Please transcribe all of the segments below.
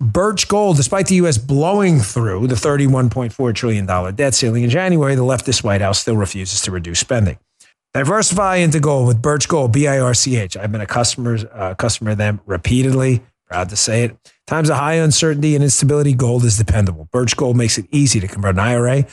Birch Gold, despite the U.S. blowing through the $31.4 trillion debt ceiling in January, the leftist White House still refuses to reduce spending. Diversify into gold with Birch Gold, B I R C H. I've been a customer, uh, customer of them repeatedly. Proud to say it. Times of high uncertainty and instability, gold is dependable. Birch Gold makes it easy to convert an IRA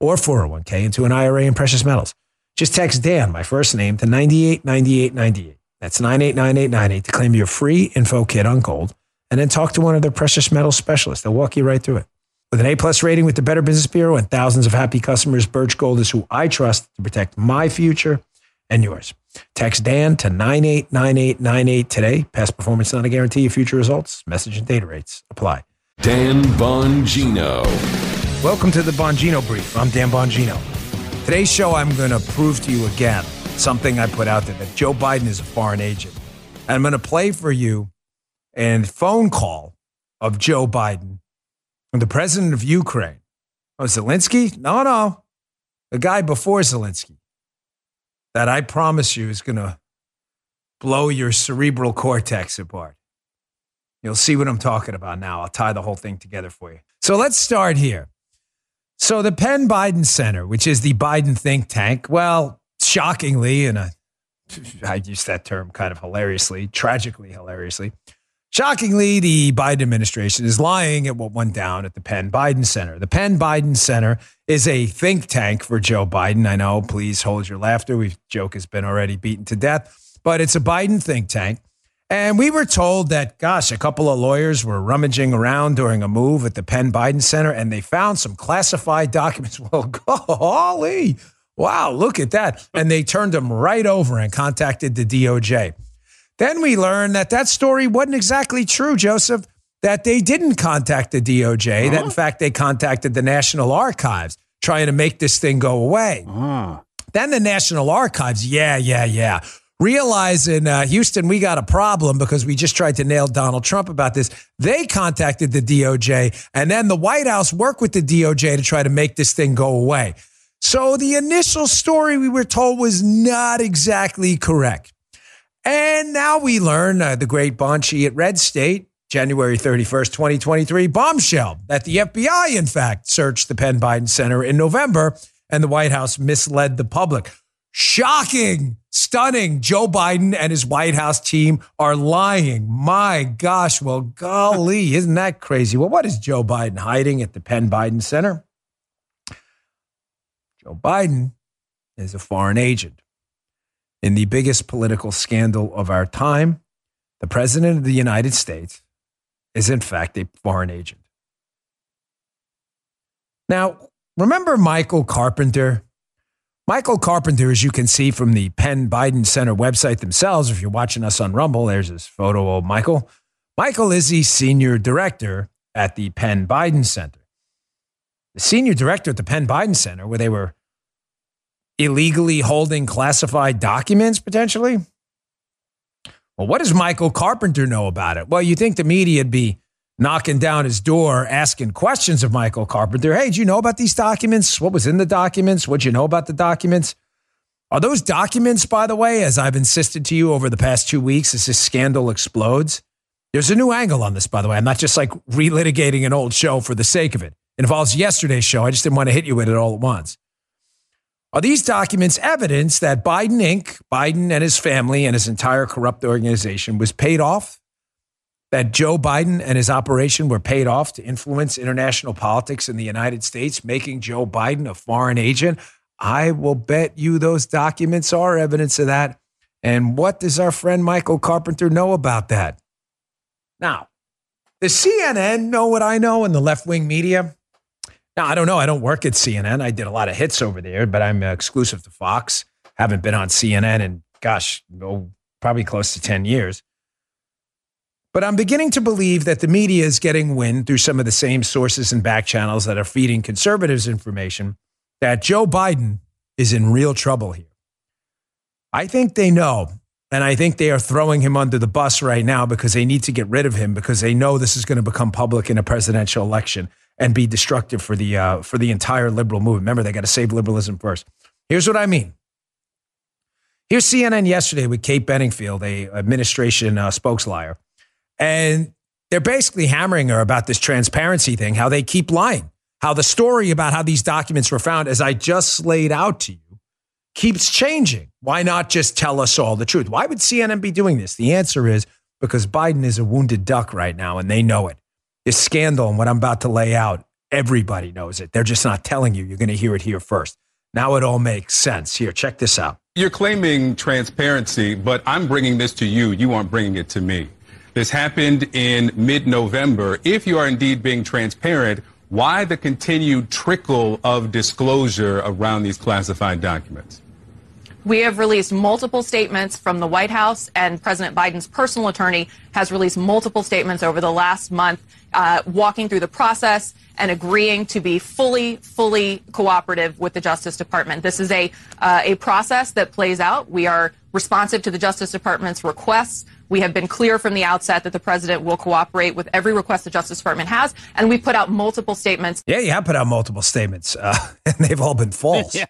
or 401k into an IRA in precious metals. Just text Dan, my first name, to 989898. That's 989898 to claim your free info kit on gold and then talk to one of their precious metal specialists. They'll walk you right through it. With an A plus rating with the Better Business Bureau and thousands of happy customers, Birch Gold is who I trust to protect my future and yours. Text Dan to 989898 today. Past performance is not a guarantee of future results. Message and data rates apply. Dan Bongino. Welcome to the Bongino Brief. I'm Dan Bongino. Today's show, I'm going to prove to you again something I put out there that Joe Biden is a foreign agent. And I'm going to play for you and phone call of Joe Biden, and the president of Ukraine. Oh, Zelensky? No, no. The guy before Zelensky that I promise you is going to blow your cerebral cortex apart. You'll see what I'm talking about now. I'll tie the whole thing together for you. So let's start here. So, the Penn Biden Center, which is the Biden think tank, well, shockingly, and I use that term kind of hilariously, tragically hilariously, Shockingly, the Biden administration is lying at what went down at the Penn Biden Center. The Penn Biden Center is a think tank for Joe Biden. I know, please hold your laughter. We joke has been already beaten to death, but it's a Biden think tank. And we were told that, gosh, a couple of lawyers were rummaging around during a move at the Penn Biden Center and they found some classified documents. Well, golly, wow, look at that. And they turned them right over and contacted the DOJ. Then we learned that that story wasn't exactly true, Joseph, that they didn't contact the DOJ, uh-huh. that in fact they contacted the National Archives trying to make this thing go away. Uh-huh. Then the National Archives, yeah, yeah, yeah. Realizing uh, Houston, we got a problem because we just tried to nail Donald Trump about this. They contacted the DOJ, and then the White House worked with the DOJ to try to make this thing go away. So the initial story we were told was not exactly correct. And now we learn uh, the great Bonchie at Red State, January 31st, 2023, bombshell that the FBI, in fact, searched the Penn Biden Center in November and the White House misled the public. Shocking, stunning. Joe Biden and his White House team are lying. My gosh, well, golly, isn't that crazy? Well, what is Joe Biden hiding at the Penn Biden Center? Joe Biden is a foreign agent. In the biggest political scandal of our time, the President of the United States is, in fact, a foreign agent. Now, remember Michael Carpenter? Michael Carpenter, as you can see from the Penn Biden Center website themselves, if you're watching us on Rumble, there's this photo of Michael. Michael is the senior director at the Penn Biden Center. The senior director at the Penn Biden Center, where they were illegally holding classified documents potentially? Well, what does Michael Carpenter know about it? Well, you think the media'd be knocking down his door, asking questions of Michael Carpenter. Hey, do you know about these documents? What was in the documents? What'd you know about the documents? Are those documents, by the way, as I've insisted to you over the past two weeks, as this scandal explodes? There's a new angle on this, by the way. I'm not just like relitigating an old show for the sake of it. It involves yesterday's show. I just didn't want to hit you with it all at once. Are these documents evidence that Biden Inc., Biden and his family and his entire corrupt organization was paid off? That Joe Biden and his operation were paid off to influence international politics in the United States, making Joe Biden a foreign agent? I will bet you those documents are evidence of that. And what does our friend Michael Carpenter know about that? Now, does CNN know what I know in the left wing media? Now, I don't know. I don't work at CNN. I did a lot of hits over there, but I'm uh, exclusive to Fox. Haven't been on CNN in, gosh, oh, probably close to 10 years. But I'm beginning to believe that the media is getting wind through some of the same sources and back channels that are feeding conservatives information that Joe Biden is in real trouble here. I think they know. And I think they are throwing him under the bus right now because they need to get rid of him because they know this is going to become public in a presidential election and be destructive for the uh, for the entire liberal movement. Remember, they got to save liberalism first. Here's what I mean. Here's CNN yesterday with Kate Bedingfield, a administration uh, spokesliar, and they're basically hammering her about this transparency thing, how they keep lying, how the story about how these documents were found, as I just laid out to you, keeps changing. Why not just tell us all the truth? Why would CNN be doing this? The answer is because Biden is a wounded duck right now, and they know it. This scandal and what I'm about to lay out, everybody knows it. They're just not telling you. You're going to hear it here first. Now it all makes sense. Here, check this out. You're claiming transparency, but I'm bringing this to you. You aren't bringing it to me. This happened in mid November. If you are indeed being transparent, why the continued trickle of disclosure around these classified documents? We have released multiple statements from the White House, and President Biden's personal attorney has released multiple statements over the last month, uh, walking through the process and agreeing to be fully, fully cooperative with the Justice Department. This is a uh, a process that plays out. We are responsive to the Justice Department's requests. We have been clear from the outset that the president will cooperate with every request the Justice Department has, and we've put out multiple statements. Yeah, you have put out multiple statements, uh, and they've all been false. yeah.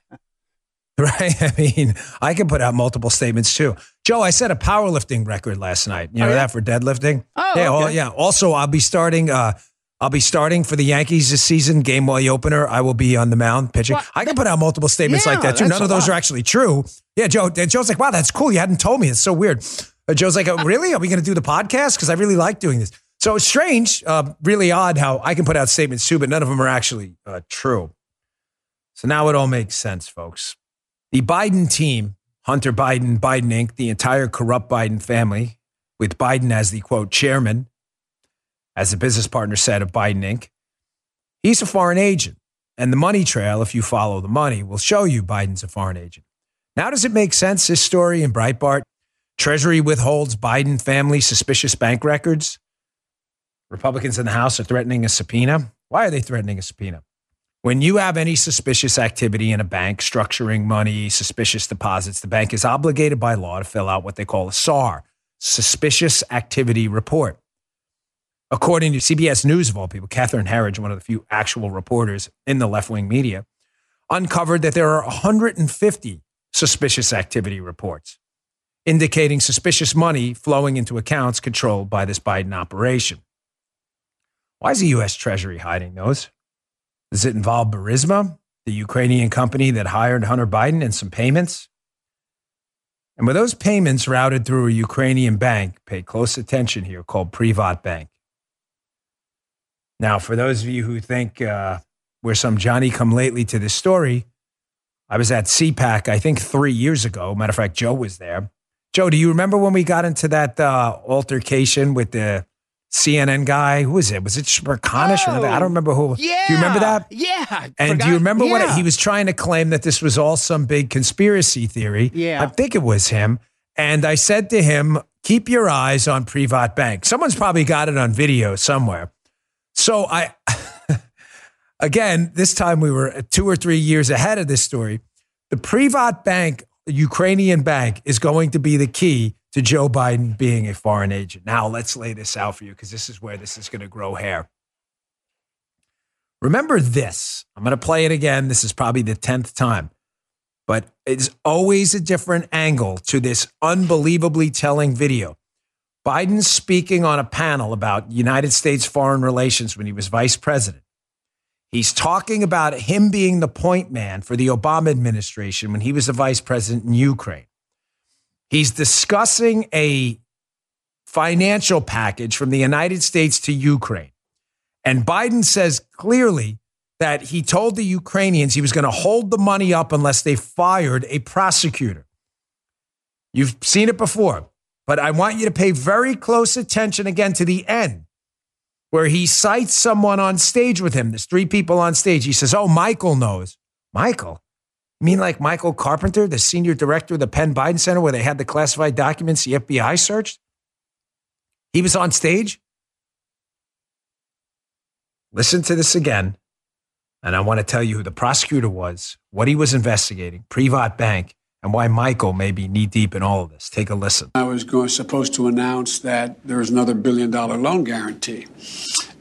Right. I mean, I can put out multiple statements too. Joe, I set a powerlifting record last night. You know oh, yeah? that for deadlifting? Oh, yeah. Okay. Well, yeah. Also, I'll be starting. Uh, I'll be starting for the Yankees this season. Game boy opener. I will be on the mound pitching. Well, I can put out multiple statements yeah, like that too. None of those lot. are actually true. Yeah, Joe. Joe's like, wow, that's cool. You hadn't told me. It's so weird. But Joe's like, oh, really? Are we going to do the podcast? Because I really like doing this. So it's strange, uh, really odd how I can put out statements too, but none of them are actually uh, true. So now it all makes sense, folks. The Biden team, Hunter Biden, Biden Inc., the entire corrupt Biden family, with Biden as the quote chairman, as the business partner said of Biden Inc., he's a foreign agent. And the money trail, if you follow the money, will show you Biden's a foreign agent. Now, does it make sense, this story in Breitbart? Treasury withholds Biden family suspicious bank records. Republicans in the House are threatening a subpoena. Why are they threatening a subpoena? When you have any suspicious activity in a bank, structuring money, suspicious deposits, the bank is obligated by law to fill out what they call a SAR, Suspicious Activity Report. According to CBS News, of all people, Catherine Herridge, one of the few actual reporters in the left wing media, uncovered that there are 150 suspicious activity reports indicating suspicious money flowing into accounts controlled by this Biden operation. Why is the U.S. Treasury hiding those? Does it involve Burisma, the Ukrainian company that hired Hunter Biden, and some payments? And were those payments routed through a Ukrainian bank, pay close attention here, called Privat Bank. Now, for those of you who think uh, we're some Johnny come lately to this story, I was at CPAC, I think three years ago. Matter of fact, Joe was there. Joe, do you remember when we got into that uh, altercation with the CNN guy. Who was it? Was it Smerconish? Oh, I don't oh, remember who. Yeah. Do you remember that? Yeah. And do you remember yeah. what he was trying to claim that this was all some big conspiracy theory? Yeah. I think it was him. And I said to him, keep your eyes on Privat Bank. Someone's probably got it on video somewhere. So I, again, this time we were two or three years ahead of this story. The Privat Bank, Ukrainian bank, is going to be the key to Joe Biden being a foreign agent. Now, let's lay this out for you because this is where this is going to grow hair. Remember this. I'm going to play it again. This is probably the 10th time, but it's always a different angle to this unbelievably telling video. Biden speaking on a panel about United States foreign relations when he was vice president. He's talking about him being the point man for the Obama administration when he was the vice president in Ukraine. He's discussing a financial package from the United States to Ukraine. And Biden says clearly that he told the Ukrainians he was going to hold the money up unless they fired a prosecutor. You've seen it before, but I want you to pay very close attention again to the end where he cites someone on stage with him. There's three people on stage. He says, Oh, Michael knows. Michael? Mean like Michael Carpenter, the senior director of the Penn Biden Center, where they had the classified documents the FBI searched? He was on stage. Listen to this again. And I want to tell you who the prosecutor was, what he was investigating, Privat Bank, and why Michael may be knee deep in all of this. Take a listen. I was going, supposed to announce that there was another billion dollar loan guarantee.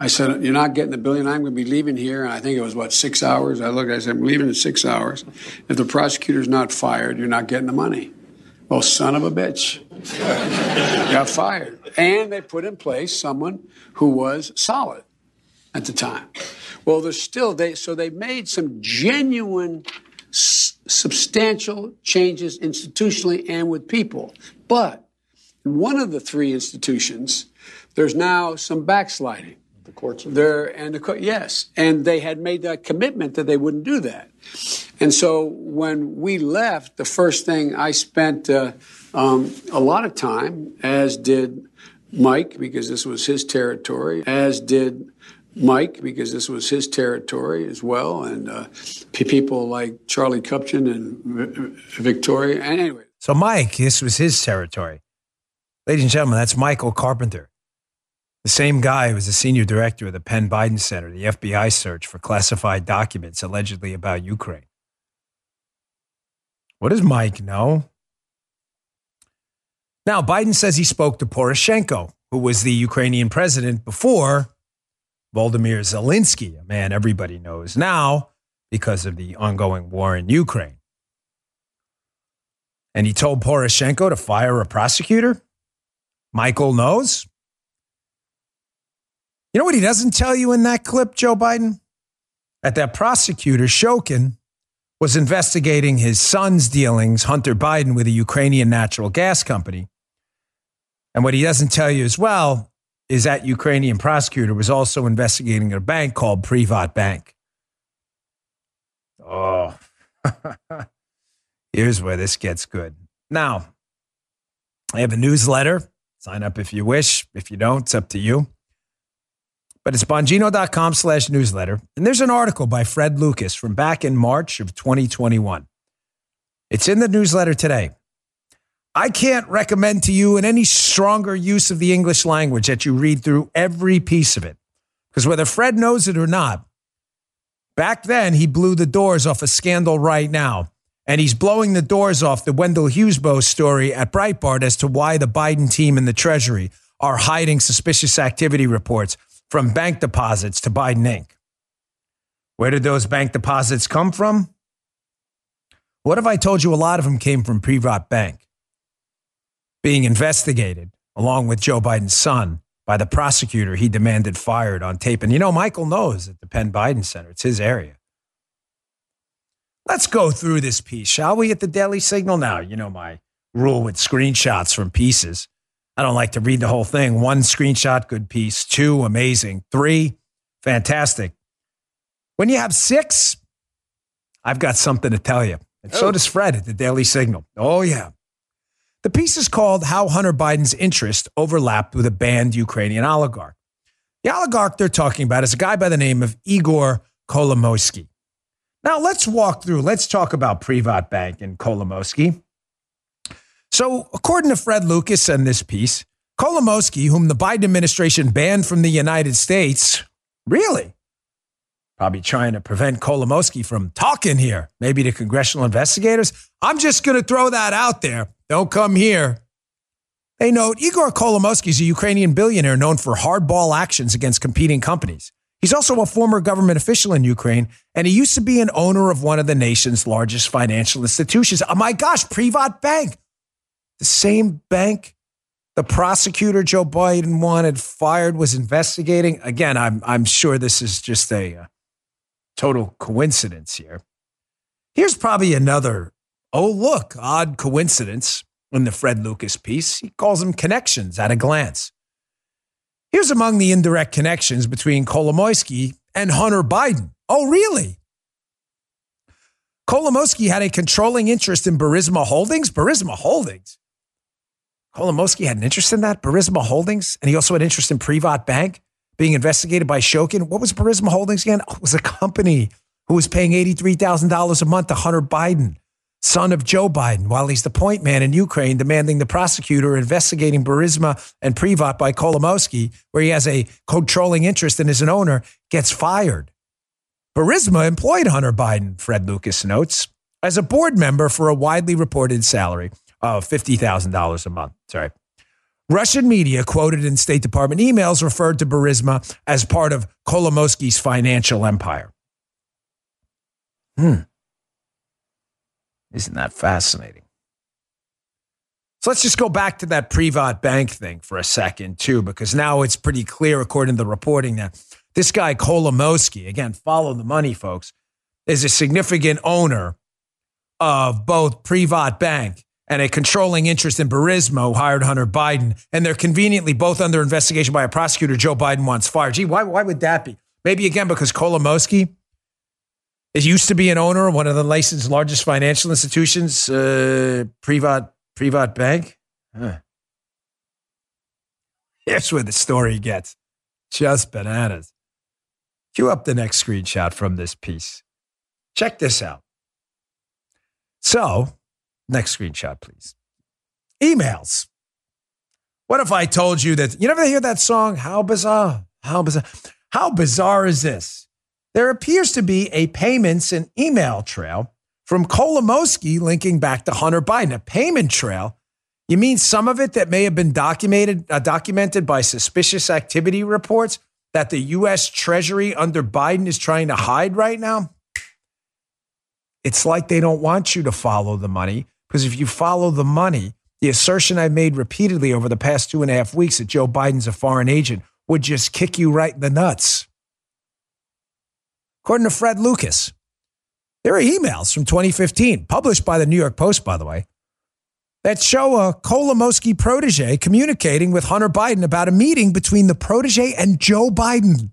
I said, You're not getting the billion. I'm going to be leaving here. And I think it was, what, six hours? I looked, I said, I'm leaving in six hours. If the prosecutor's not fired, you're not getting the money. Well, son of a bitch. got fired. And they put in place someone who was solid at the time. Well, there's still, they, so they made some genuine, s- substantial changes institutionally and with people. But in one of the three institutions, there's now some backsliding courts. There and the court. yes, and they had made that commitment that they wouldn't do that. And so when we left, the first thing I spent uh, um, a lot of time, as did Mike, because this was his territory, as did Mike, because this was his territory as well, and uh, people like Charlie Kupchan and Victoria. And anyway. So, Mike, this was his territory. Ladies and gentlemen, that's Michael Carpenter. The same guy who was the senior director of the Penn Biden Center, the FBI search for classified documents allegedly about Ukraine. What does Mike know? Now, Biden says he spoke to Poroshenko, who was the Ukrainian president before Volodymyr Zelensky, a man everybody knows now because of the ongoing war in Ukraine. And he told Poroshenko to fire a prosecutor. Michael knows. You know what he doesn't tell you in that clip, Joe Biden? That that prosecutor, Shokin, was investigating his son's dealings, Hunter Biden, with a Ukrainian natural gas company. And what he doesn't tell you as well is that Ukrainian prosecutor was also investigating a bank called Privat Bank. Oh, here's where this gets good. Now, I have a newsletter. Sign up if you wish. If you don't, it's up to you but it's bongino.com slash newsletter. And there's an article by Fred Lucas from back in March of 2021. It's in the newsletter today. I can't recommend to you in any stronger use of the English language that you read through every piece of it. Because whether Fred knows it or not, back then he blew the doors off a scandal right now. And he's blowing the doors off the Wendell Husebø story at Breitbart as to why the Biden team and the Treasury are hiding suspicious activity reports from bank deposits to Biden Inc. Where did those bank deposits come from? What if I told you a lot of them came from Privat Bank being investigated along with Joe Biden's son by the prosecutor he demanded fired on tape? And you know, Michael knows at the Penn Biden Center, it's his area. Let's go through this piece, shall we, at the Daily Signal? Now, you know my rule with screenshots from pieces. I don't like to read the whole thing. One screenshot, good piece. Two, amazing. Three, fantastic. When you have six, I've got something to tell you. And oh. so does Fred at the Daily Signal. Oh, yeah. The piece is called How Hunter Biden's Interest Overlapped with a Banned Ukrainian Oligarch. The oligarch they're talking about is a guy by the name of Igor Kolomoisky. Now, let's walk through, let's talk about Privat Bank and Kolomoisky. So, according to Fred Lucas and this piece, Kolomoisky, whom the Biden administration banned from the United States, really? Probably trying to prevent Kolomoisky from talking here, maybe to congressional investigators. I'm just going to throw that out there. Don't come here. They note Igor Kolomoisky is a Ukrainian billionaire known for hardball actions against competing companies. He's also a former government official in Ukraine, and he used to be an owner of one of the nation's largest financial institutions. Oh my gosh, Privat Bank the same bank the prosecutor Joe Biden wanted fired was investigating. Again, I'm, I'm sure this is just a uh, total coincidence here. Here's probably another, oh, look, odd coincidence in the Fred Lucas piece. He calls them connections at a glance. Here's among the indirect connections between Kolomoisky and Hunter Biden. Oh, really? Kolomoisky had a controlling interest in Burisma Holdings. Burisma Holdings? Kolomoisky had an interest in that, Burisma Holdings, and he also had interest in Privat Bank being investigated by Shokin. What was Burisma Holdings again? Oh, it was a company who was paying $83,000 a month to Hunter Biden. son of Joe Biden, while he's the point man in Ukraine, demanding the prosecutor investigating Burisma and Privat by Kolomoisky, where he has a controlling interest and is an owner, gets fired. Burisma employed Hunter Biden, Fred Lucas notes, as a board member for a widely reported salary of $50,000 a month. Sorry. Russian media quoted in State Department emails referred to Burisma as part of Kolomoisky's financial empire. Hmm. Isn't that fascinating? So let's just go back to that Privat bank thing for a second, too, because now it's pretty clear, according to the reporting, that this guy, Kolomoisky, again, follow the money, folks, is a significant owner of both Privat Bank and a controlling interest in Burisma, hired Hunter Biden. And they're conveniently both under investigation by a prosecutor Joe Biden wants fired. Gee, why, why would that be? Maybe again because Kolomoisky is used to be an owner of one of the licensed largest financial institutions, uh, Privat Privat Bank. Huh. Here's where the story gets just bananas. Cue up the next screenshot from this piece. Check this out. So, next screenshot, please. Emails. What if I told you that you never hear that song? How bizarre! How bizarre! How bizarre is this? There appears to be a payments and email trail from Kolomoisky linking back to Hunter Biden. A payment trail? You mean some of it that may have been documented uh, documented by suspicious activity reports that the U.S. Treasury under Biden is trying to hide right now? It's like they don't want you to follow the money because if you follow the money, the assertion I've made repeatedly over the past two and a half weeks that Joe Biden's a foreign agent would just kick you right in the nuts. According to Fred Lucas, there are emails from 2015, published by the New York Post, by the way, that show a Kolomoisky protege communicating with Hunter Biden about a meeting between the protege and Joe Biden,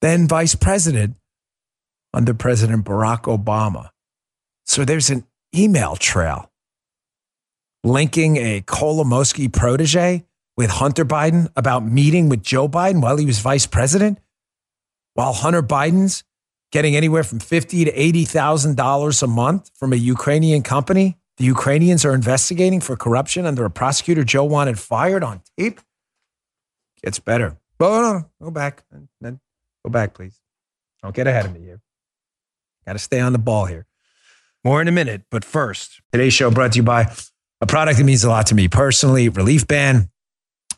then vice president under President Barack Obama. So there's an email trail linking a Kolomoisky protege with Hunter Biden about meeting with Joe Biden while he was vice president while Hunter Biden's getting anywhere from fifty to eighty thousand dollars a month from a Ukrainian company. The Ukrainians are investigating for corruption under a prosecutor Joe wanted fired on tape. Gets better. Oh, no, go back. Go back, please. Don't get ahead of me here. Got to stay on the ball here. More in a minute, but first, today's show brought to you by a product that means a lot to me personally. Relief Band.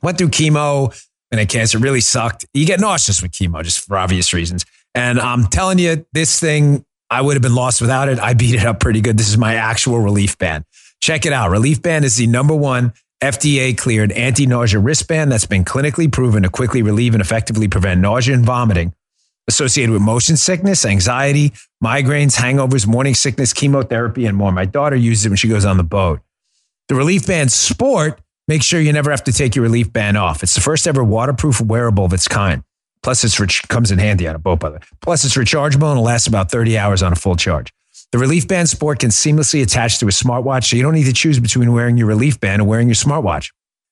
Went through chemo and a cancer really sucked. You get nauseous with chemo just for obvious reasons. And I'm telling you, this thing, I would have been lost without it. I beat it up pretty good. This is my actual relief band. Check it out. Relief Band is the number one FDA cleared anti nausea wristband that's been clinically proven to quickly relieve and effectively prevent nausea and vomiting associated with motion sickness, anxiety, migraines, hangovers, morning sickness, chemotherapy, and more. My daughter uses it when she goes on the boat. The Relief Band Sport Make sure you never have to take your relief band off. It's the first ever waterproof wearable of its kind. Plus, it comes in handy on a boat, by the way. Plus, it's rechargeable and lasts about 30 hours on a full charge. The Relief Band Sport can seamlessly attach to a smartwatch, so you don't need to choose between wearing your Relief Band and wearing your smartwatch.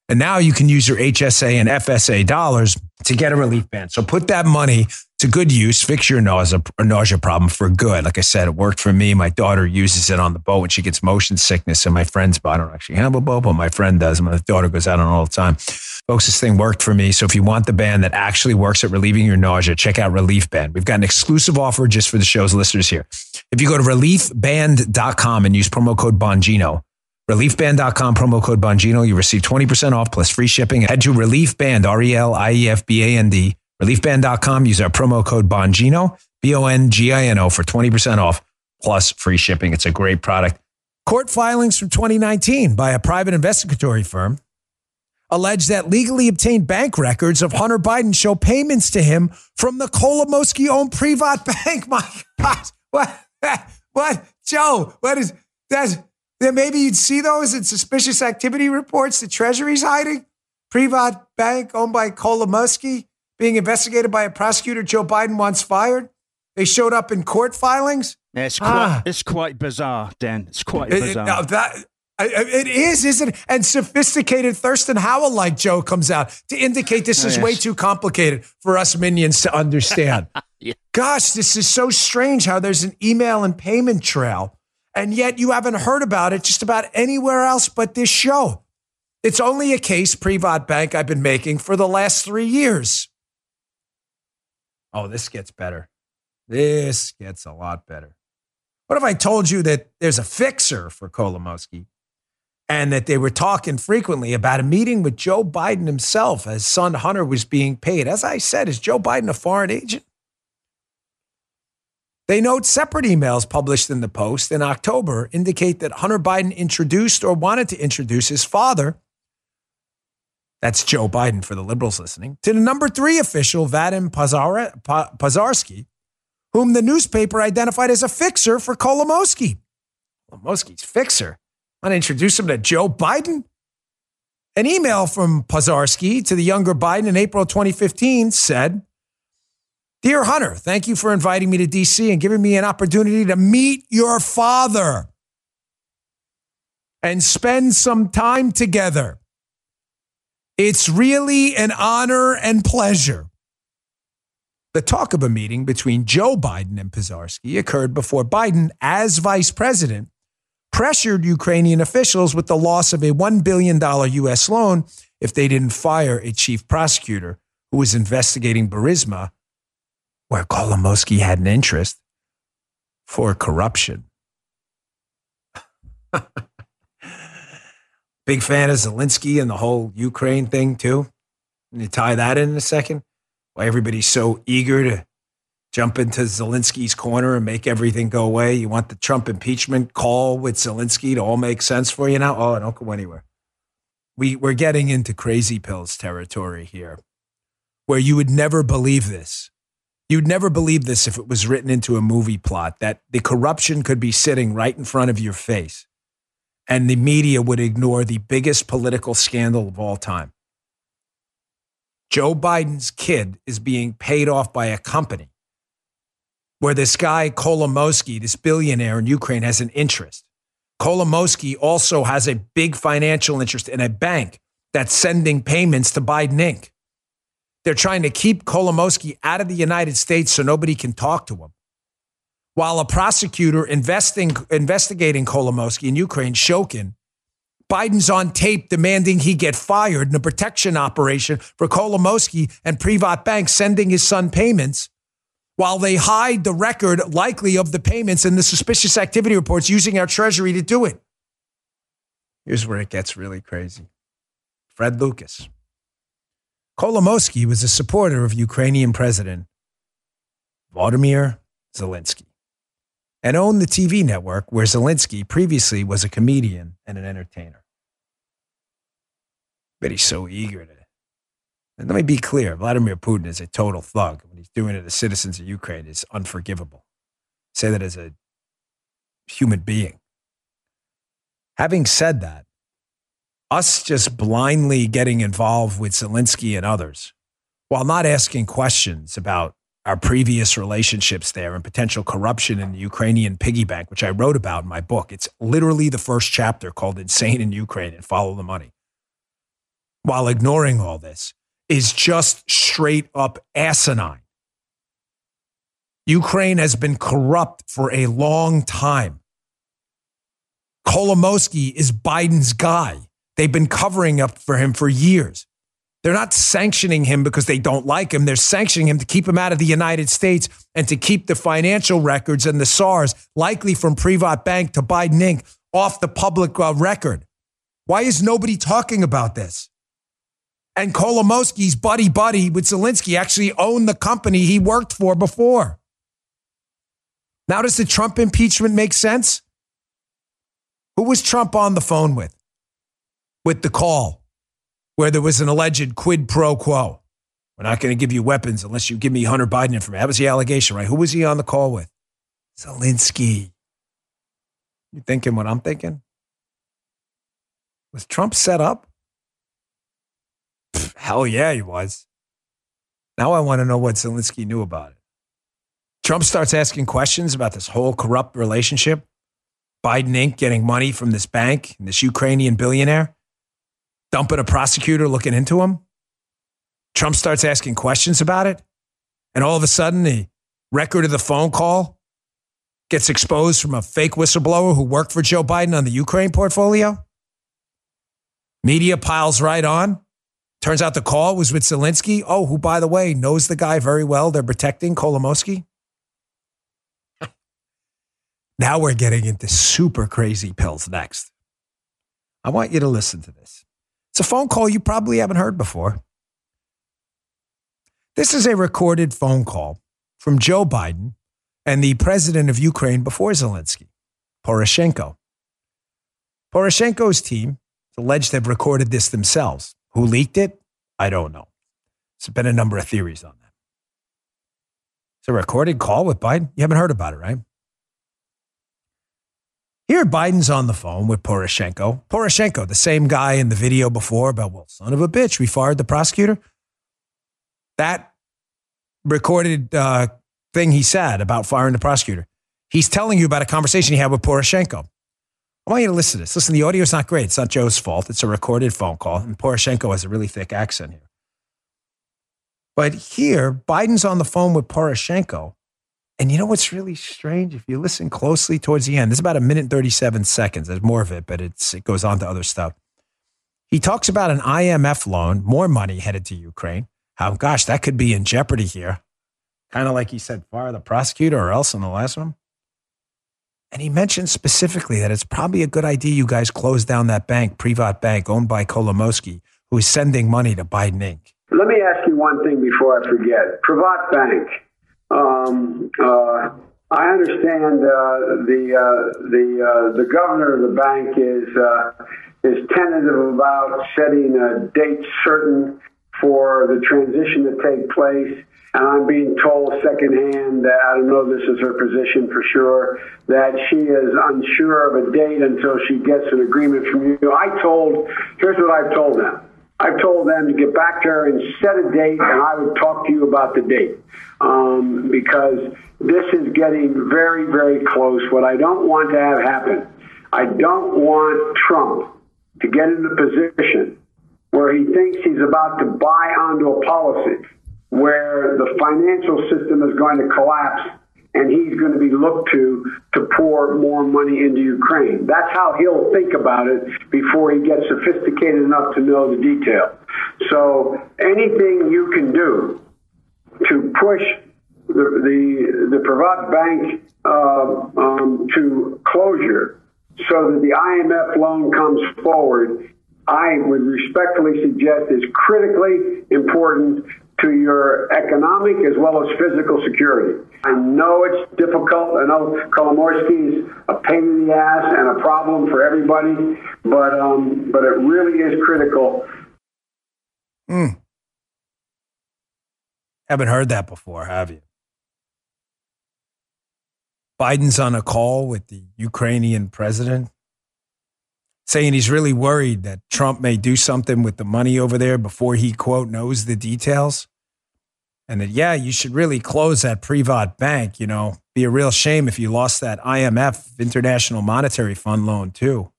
And now you can use your HSA and FSA dollars to get a relief band. So put that money to good use. Fix your nausea, nausea problem for good. Like I said, it worked for me. My daughter uses it on the boat when she gets motion sickness. And my friend's boat, I don't actually have a boat, but my friend does. My daughter goes out on all the time. Folks, this thing worked for me. So if you want the band that actually works at relieving your nausea, check out Relief Band. We've got an exclusive offer just for the show's listeners here. If you go to reliefband.com and use promo code Bongino, reliefband.com promo code Bongino, you receive 20% off plus free shipping. Head to reliefband, R E L I E F B A N D Reliefband.com. Use our promo code Bongino, B O N G I N O, for 20% off plus free shipping. It's a great product. Court filings from 2019 by a private investigatory firm allege that legally obtained bank records of Hunter Biden show payments to him from the Kolomoisky owned Privat Bank. My God. What? What? Joe, what is that? Then maybe you'd see those in suspicious activity reports the Treasury's hiding. Privat Bank owned by Kolomoisky being investigated by a prosecutor Joe Biden wants fired. They showed up in court filings. Yeah, it's quite, ah. it's quite bizarre, Dan. It's quite bizarre. It, that, it is, isn't it? And sophisticated Thurston Howell like Joe comes out to indicate this oh, is yes. way too complicated for us minions to understand. yeah. Gosh, this is so strange how there's an email and payment trail And yet you haven't heard about it just about anywhere else but this show. It's only a case, Privat Bank, I've been making for the last three years. Oh, this gets better. This gets a lot better. What if I told you that there's a fixer for Kolomoisky and that they were talking frequently about a meeting with Joe Biden himself as son Hunter was being paid? As I said, is Joe Biden a foreign agent? They note separate emails published in the Post in October indicate that Hunter Biden introduced or wanted to introduce his father, that's Joe Biden for the liberals listening, to the number three official, Vadim Pozharskyi, whom the newspaper identified as a fixer for Kolomoisky. Kolomoisky's fixer. Want to introduce him to Joe Biden? An email from Pozharskyi to the younger Biden in April 2015 said, Dear Hunter, thank you for inviting me to DC and giving me an opportunity to meet your father and spend some time together. It's really an honor and pleasure. The talk of a meeting between Joe Biden and Pozharskyi occurred before Biden, as vice president, pressured Ukrainian officials with the loss of a $1 billion U.S. loan if they didn't fire a chief prosecutor who was investigating Burisma where Kolomoisky had an interest for corruption. Big fan of Zelensky and the whole Ukraine thing, too. And you tie that in, in a second. Why everybody's so eager to jump into Zelensky's corner and make everything go away. You want the Trump impeachment call with Zelensky to all make sense for you now? Oh, don't go anywhere. We, we're getting into crazy pills territory here where you would never believe this. You'd never believe this if it was written into a movie plot that the corruption could be sitting right in front of your face and the media would ignore the biggest political scandal of all time. Joe Biden's kid is being paid off by a company where this guy, Kolomoisky, this billionaire in Ukraine, has an interest. Kolomoisky also has a big financial interest in a bank that's sending payments to Biden Inc. They're trying to keep Kolomoisky out of the United States so nobody can talk to him. While a prosecutor investing, investigating Kolomoisky in Ukraine, Shokin, Biden's on tape demanding he get fired in a protection operation for Kolomoisky and Privat Bank sending his son payments while they hide the record likely of the payments and the suspicious activity reports using our treasury to do it. Here's where it gets really crazy. Fred Lucas. Kolomoisky was a supporter of Ukrainian President Vladimir Zelensky and owned the TV network where Zelensky previously was a comedian and an entertainer. But he's so eager to. And let me be clear Vladimir Putin is a total thug. What he's doing to the citizens of Ukraine is unforgivable. say that as a human being. Having said that, us just blindly getting involved with Zelensky and others while not asking questions about our previous relationships there and potential corruption in the Ukrainian piggy bank, which I wrote about in my book. It's literally the first chapter called Insane in Ukraine and Follow the Money. While ignoring all this is just straight up asinine. Ukraine has been corrupt for a long time. Kolomoisky is Biden's guy. They've been covering up for him for years. They're not sanctioning him because they don't like him. They're sanctioning him to keep him out of the United States and to keep the financial records and the SARS, likely from Privat Bank to Biden Inc., off the public uh, record. Why is nobody talking about this? And Kolomoisky's buddy buddy with Zelensky actually owned the company he worked for before. Now, does the Trump impeachment make sense? Who was Trump on the phone with? with the call where there was an alleged quid pro quo. We're not going to give you weapons unless you give me Hunter Biden information. That was the allegation, right? Who was he on the call with? Zelensky. You thinking what I'm thinking? Was Trump set up? Pff, hell yeah, he was. Now I want to know what Zelensky knew about it. Trump starts asking questions about this whole corrupt relationship. Biden Inc. getting money from this bank and this Ukrainian billionaire dumping a prosecutor looking into him. Trump starts asking questions about it. And all of a sudden, the record of the phone call gets exposed from a fake whistleblower who worked for Joe Biden on the Ukraine portfolio. Media piles right on. Turns out the call was with Zelensky. Oh, who, by the way, knows the guy very well. They're protecting Kolomoisky. now we're getting into super crazy pills next. I want you to listen to this. It's a phone call you probably haven't heard before. This is a recorded phone call from Joe Biden and the president of Ukraine before Zelensky, Poroshenko. Poroshenko's team is alleged to have recorded this themselves. Who leaked it? I don't know. There's been a number of theories on that. It's a recorded call with Biden. You haven't heard about it, right? Here, Biden's on the phone with Poroshenko. Poroshenko, the same guy in the video before about, well, son of a bitch, we fired the prosecutor. That recorded uh, thing he said about firing the prosecutor. He's telling you about a conversation he had with Poroshenko. I want you to listen to this. Listen, the audio is not great. It's not Joe's fault. It's a recorded phone call, and Poroshenko has a really thick accent here. But here, Biden's on the phone with Poroshenko. And you know what's really strange? If you listen closely towards the end, there's about a minute and 37 seconds. There's more of it, but it's, it goes on to other stuff. He talks about an IMF loan, more money headed to Ukraine. How, gosh, that could be in jeopardy here. Kind of like he said, fire the prosecutor or else in the last one. And he mentioned specifically that it's probably a good idea you guys close down that bank, Privat Bank, owned by Kolomoisky, who is sending money to Biden Inc. Let me ask you one thing before I forget. Privat Bank. Um, uh, I understand uh, the uh, the uh, the governor of the bank is uh, is tentative about setting a date certain for the transition to take place. And I'm being told secondhand that I don't know this is her position for sure that she is unsure of a date until she gets an agreement from you. I told here's what I've told them. I've told them to get back to her and set a date, and I would talk to you about the date um, because this is getting very, very close. What I don't want to have happen, I don't want Trump to get in the position where he thinks he's about to buy onto a policy where the financial system is going to collapse and he's going to be looked to to pour more money into Ukraine. That's how he'll think about it before he gets sophisticated enough to know the detail. So anything you can do to push the the, the Privat Bank uh, um, to closure so that the IMF loan comes forward, I would respectfully suggest is critically important to your economic as well as physical security. I know it's difficult. I know Kolomoisky is a pain in the ass and a problem for everybody, but um, but it really is critical. Hmm. Haven't heard that before, have you? Biden's on a call with the Ukrainian president saying he's really worried that Trump may do something with the money over there before he, quote, knows the details. And that, yeah, you should really close that Privat bank. You know, be a real shame if you lost that IMF, International Monetary Fund loan, too.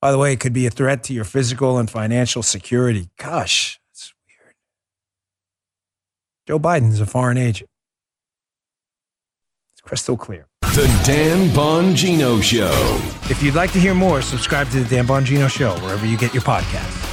By the way, it could be a threat to your physical and financial security. Gosh, that's weird. Joe Biden's a foreign agent. It's crystal clear. The Dan Bongino Show. If you'd like to hear more, subscribe to the Dan Bongino Show wherever you get your podcasts.